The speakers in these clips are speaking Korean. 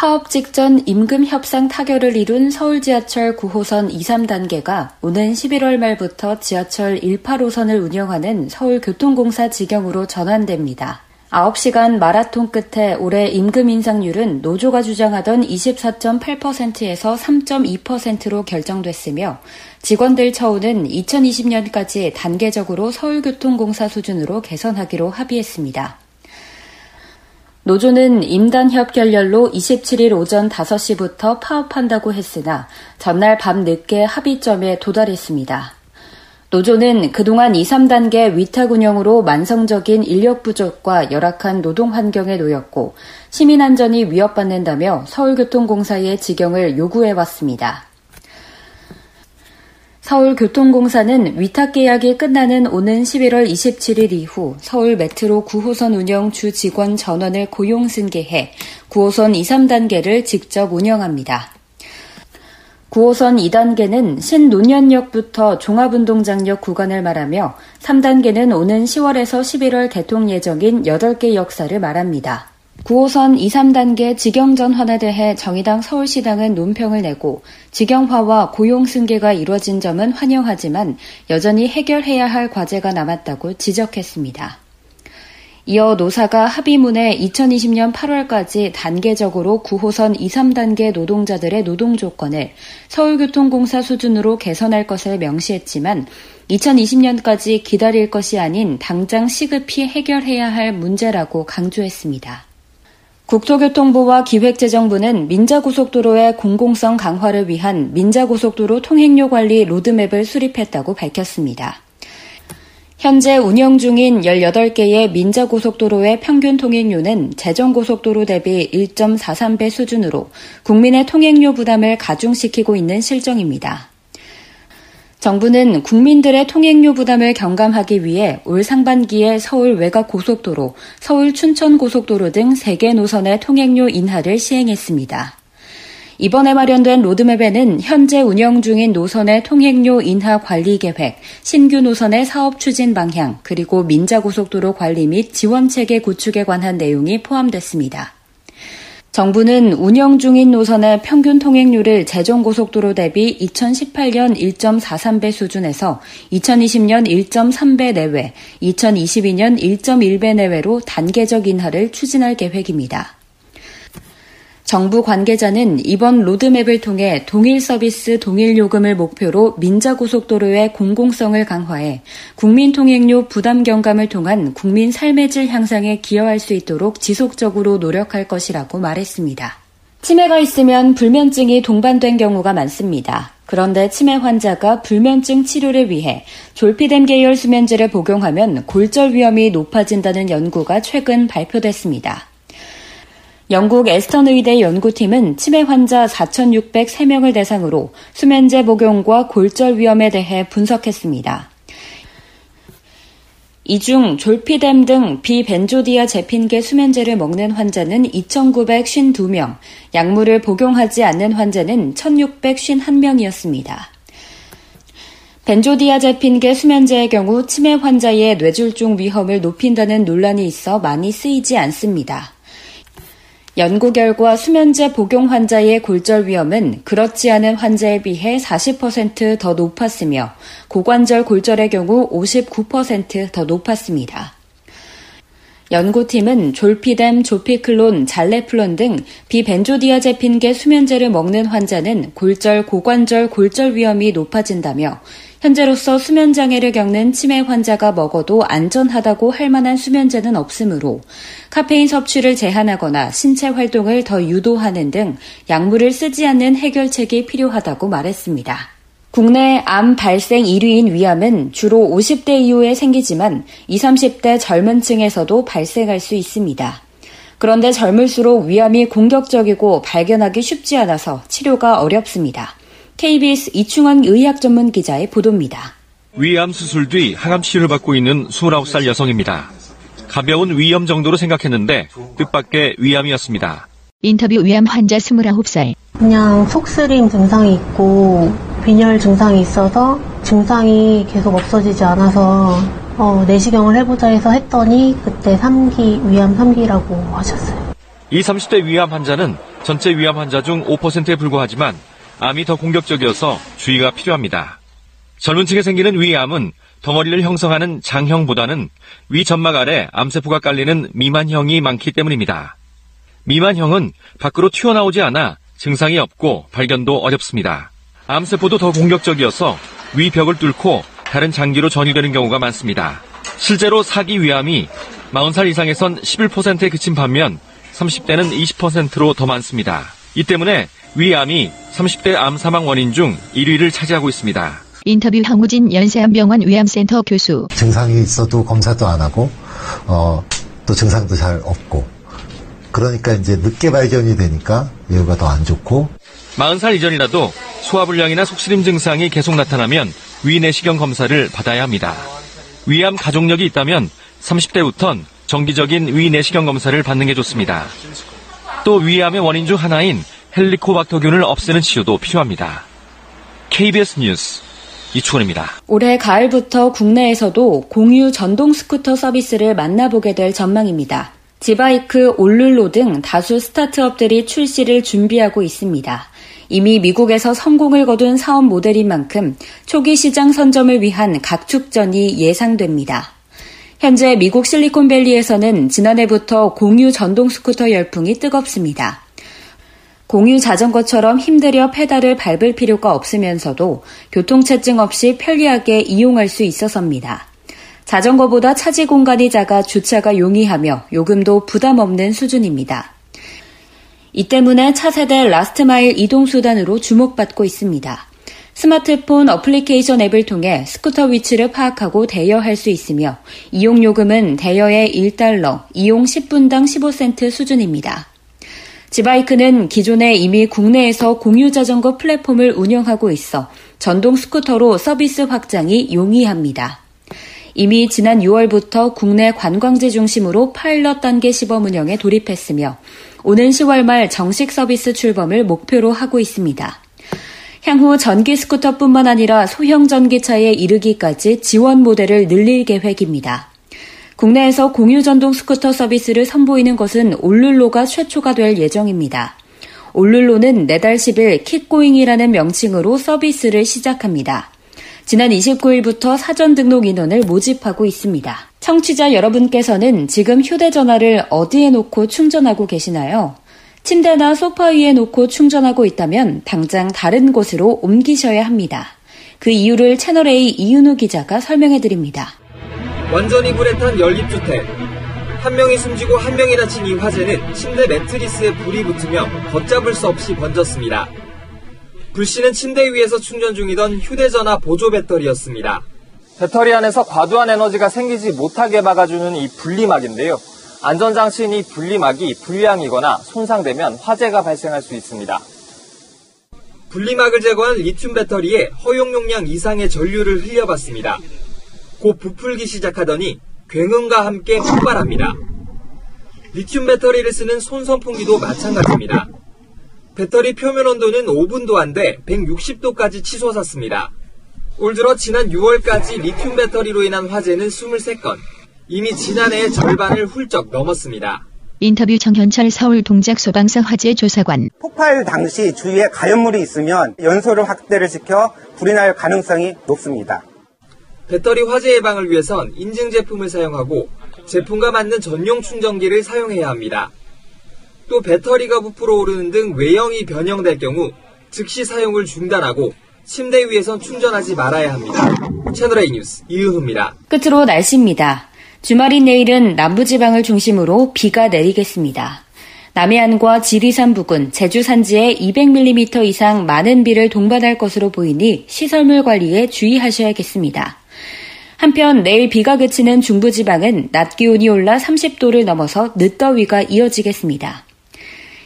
파업 직전 임금 협상 타결을 이룬 서울 지하철 9호선 2, 3단계가 오는 11월 말부터 지하철 18호선을 운영하는 서울교통공사 직영으로 전환됩니다. 9시간 마라톤 끝에 올해 임금 인상률은 노조가 주장하던 24.8%에서 3.2%로 결정됐으며 직원들 처우는 2020년까지 단계적으로 서울교통공사 수준으로 개선하기로 합의했습니다. 노조는 임단협 결렬로 27일 오전 5시부터 파업한다고 했으나 전날 밤 늦게 합의점에 도달했습니다. 노조는 그동안 2, 3단계 위탁 운영으로 만성적인 인력 부족과 열악한 노동 환경에 놓였고 시민 안전이 위협받는다며 서울교통공사의 직영을 요구해 왔습니다. 서울교통공사는 위탁 계약이 끝나는 오는 11월 27일 이후 서울 메트로 9호선 운영 주 직원 전원을 고용 승계해 9호선 2, 3단계를 직접 운영합니다. 9호선 2단계는 신논현역부터 종합운동장역 구간을 말하며 3단계는 오는 10월에서 11월 개통 예정인 8개 역사를 말합니다. 9호선 2, 3단계 직영 전환에 대해 정의당 서울시당은 논평을 내고 직영화와 고용 승계가 이뤄진 점은 환영하지만 여전히 해결해야 할 과제가 남았다고 지적했습니다. 이어 노사가 합의문에 2020년 8월까지 단계적으로 9호선 2, 3단계 노동자들의 노동 조건을 서울교통공사 수준으로 개선할 것을 명시했지만 2020년까지 기다릴 것이 아닌 당장 시급히 해결해야 할 문제라고 강조했습니다. 국토교통부와 기획재정부는 민자고속도로의 공공성 강화를 위한 민자고속도로 통행료 관리 로드맵을 수립했다고 밝혔습니다. 현재 운영 중인 18개의 민자고속도로의 평균 통행료는 재정고속도로 대비 1.43배 수준으로 국민의 통행료 부담을 가중시키고 있는 실정입니다. 정부는 국민들의 통행료 부담을 경감하기 위해 올 상반기에 서울 외곽 고속도로, 서울 춘천 고속도로 등 3개 노선의 통행료 인하를 시행했습니다. 이번에 마련된 로드맵에는 현재 운영 중인 노선의 통행료 인하 관리 계획, 신규 노선의 사업 추진 방향, 그리고 민자고속도로 관리 및 지원 체계 구축에 관한 내용이 포함됐습니다. 정부는 운영 중인 노선의 평균 통행료를 재정고속도로 대비 2018년 1.43배 수준에서 2020년 1.3배 내외, 2022년 1.1배 내외로 단계적 인하를 추진할 계획입니다. 정부 관계자는 이번 로드맵을 통해 동일 서비스 동일 요금을 목표로 민자고속도로의 공공성을 강화해 국민 통행료 부담 경감을 통한 국민 삶의 질 향상에 기여할 수 있도록 지속적으로 노력할 것이라고 말했습니다. 치매가 있으면 불면증이 동반된 경우가 많습니다. 그런데 치매 환자가 불면증 치료를 위해 졸피뎀 계열 수면제를 복용하면 골절 위험이 높아진다는 연구가 최근 발표됐습니다. 영국 에스턴 의대 연구팀은 치매 환자 4,603명을 대상으로 수면제 복용과 골절 위험에 대해 분석했습니다. 이 중 졸피뎀 등 비벤조디아 제핀계 수면제를 먹는 환자는 2,952명, 약물을 복용하지 않는 환자는 1,651명이었습니다. 벤조디아제핀계 수면제의 경우 치매 환자의 뇌졸중 위험을 높인다는 논란이 있어 많이 쓰이지 않습니다. 연구 결과 수면제 복용 환자의 골절 위험은 그렇지 않은 환자에 비해 40%더 높았으며 고관절 골절의 경우 59%더 높았습니다. 연구팀은 졸피뎀, 조피클론, 잘레플론 등 비벤조디아제핀계 수면제를 먹는 환자는 골절, 고관절 골절 위험이 높아진다며 현재로서 수면 장애를 겪는 치매 환자가 먹어도 안전하다고 할 만한 수면제는 없으므로 카페인 섭취를 제한하거나 신체 활동을 더 유도하는 등 약물을 쓰지 않는 해결책이 필요하다고 말했습니다. 국내 암 발생 1위인 위암은 주로 50대 이후에 생기지만 20, 30대 젊은 층에서도 발생할 수 있습니다. 그런데 젊을수록 위암이 공격적이고 발견하기 쉽지 않아서 치료가 어렵습니다. KBS 이충원 의학 전문 기자의 보도입니다. 위암 수술 뒤 항암 치료를 받고 있는 29살 여성입니다. 가벼운 위염 정도로 생각했는데 뜻밖의 위암이었습니다. 인터뷰 위암 환자 29살. 그냥 속쓰림 증상이 있고 빈혈 증상이 있어서 증상이 계속 없어지지 않아서 어, 내시경을 해보자 해서 했더니 그때 3기 위암 3기라고 하셨어요. 이 30대 위암 환자는 전체 위암 환자 중 5%에 불과하지만 암이 더 공격적이어서 주의가 필요합니다. 젊은 층에 생기는 위암은 덩어리를 형성하는 장형보다는 위 점막 아래 암세포가 깔리는 미만형이 많기 때문입니다. 미만형은 밖으로 튀어나오지 않아 증상이 없고 발견도 어렵습니다. 암세포도 더 공격적이어서 위 벽을 뚫고 다른 장기로 전이되는 경우가 많습니다. 실제로 사기 위암이 40살 이상에선 11%에 그친 반면 30대는 20%로 더 많습니다. 이 때문에 위암이 30대 암 사망 원인 중 1위를 차지하고 있습니다. 인터뷰 황우진 연세암병원 위암센터 교수. 증상이 있어도 검사도 안 하고 어, 또 증상도 잘 없고 그러니까 이제 늦게 발견이 되니까 예후가 더 안 좋고 40살 이전이라도 소화불량이나 속쓰림 증상이 계속 나타나면 위내시경 검사를 받아야 합니다. 위암 가족력이 있다면 30대부턴 정기적인 위내시경 검사를 받는 게 좋습니다. 또 위암의 원인 중 하나인 헬리코박터균을 없애는 치료도 필요합니다. KBS 뉴스 이충원입니다. 올해 가을부터 국내에서도 공유 전동 스쿠터 서비스를 만나보게 될 전망입니다. 지바이크, 올룰로 등 다수 스타트업들이 출시를 준비하고 있습니다. 이미 미국에서 성공을 거둔 사업 모델인 만큼 초기 시장 선점을 위한 각축전이 예상됩니다. 현재 미국 실리콘밸리에서는 지난해부터 공유 전동 스쿠터 열풍이 뜨겁습니다. 공유 자전거처럼 힘들여 페달을 밟을 필요가 없으면서도 교통체증 없이 편리하게 이용할 수 있어서입니다. 자전거보다 차지 공간이 작아 주차가 용이하며 요금도 부담 없는 수준입니다. 이 때문에 차세대 last mile 이동수단으로 주목받고 있습니다. 스마트폰 어플리케이션 앱을 통해 스쿠터 위치를 파악하고 대여할 수 있으며 이용 요금은 대여의 1달러, 이용 10분당 15센트 수준입니다. 지바이크는 기존에 이미 국내에서 공유 자전거 플랫폼을 운영하고 있어 전동 스쿠터로 서비스 확장이 용이합니다. 이미 지난 6월부터 국내 관광지 중심으로 파일럿 단계 시범 운영에 돌입했으며 오는 10월 말 정식 서비스 출범을 목표로 하고 있습니다. 향후 전기 스쿠터뿐만 아니라 소형 전기차에 이르기까지 지원 모델을 늘릴 계획입니다. 국내에서 공유 전동 스쿠터 서비스를 선보이는 것은 올룰로가 최초가 될 예정입니다. 올룰로는 내달 10일 킥고잉이라는 명칭으로 서비스를 시작합니다. 지난 29일부터 사전 등록 인원을 모집하고 있습니다. 청취자 여러분께서는 지금 휴대전화를 어디에 놓고 충전하고 계시나요? 침대나 소파 위에 놓고 충전하고 있다면 당장 다른 곳으로 옮기셔야 합니다. 그 이유를 채널A 이윤우 기자가 설명해 드립니다. 완전히 불에 탄 연립주택. 한 명이 숨지고 한 명이 다친 이 화재는 침대 매트리스에 불이 붙으며 걷잡을 수 없이 번졌습니다. 불씨는 침대 위에서 충전 중이던 휴대전화 보조 배터리였습니다. 배터리 안에서 과도한 에너지가 생기지 못하게 막아주는 이 분리막인데요. 안전장치인 이 분리막이 불량이거나 손상되면 화재가 발생할 수 있습니다. 분리막을 제거한 리튬 배터리에 허용 용량 이상의 전류를 흘려봤습니다. 곧 부풀기 시작하더니 굉음과 함께 폭발합니다. 리튬 배터리를 쓰는 손선풍기도 마찬가지입니다. 배터리 표면 온도는 5분도 안 돼 160도까지 치솟았습니다. 올 들어 지난 6월까지 리튬 배터리로 인한 화재는 23건, 이미 지난해의 절반을 훌쩍 넘었습니다. 인터뷰 정현철 서울 동작 소방서 화재 조사관. 폭발 당시 주위에 가연물이 있으면 연소를 확대를 시켜 불이 날 가능성이 높습니다. 배터리 화재 예방을 위해선 인증 제품을 사용하고 제품과 맞는 전용 충전기를 사용해야 합니다. 또 배터리가 부풀어 오르는 등 외형이 변형될 경우 즉시 사용을 중단하고 침대 위에선 충전하지 말아야 합니다. 채널A 뉴스 이은ሁ입니다. 끝으로 날씨입니다. 주말인 내일은 남부지방을 중심으로 비가 내리겠습니다. 남해안과 지리산 부근, 제주 산지에 200mm 이상 많은 비를 동반할 것으로 보이니 시설물 관리에 주의하셔야겠습니다. 한편 내일 비가 그치는 중부지방은 낮 기온이 올라 30도를 넘어서 늦더위가 이어지겠습니다.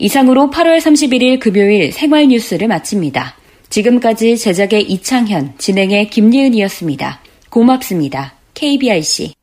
이상으로 8월 31일 금요일 생활 뉴스를 마칩니다. 지금까지 제작의 이창현, 진행의 김예은이었습니다. 고맙습니다. KBRC.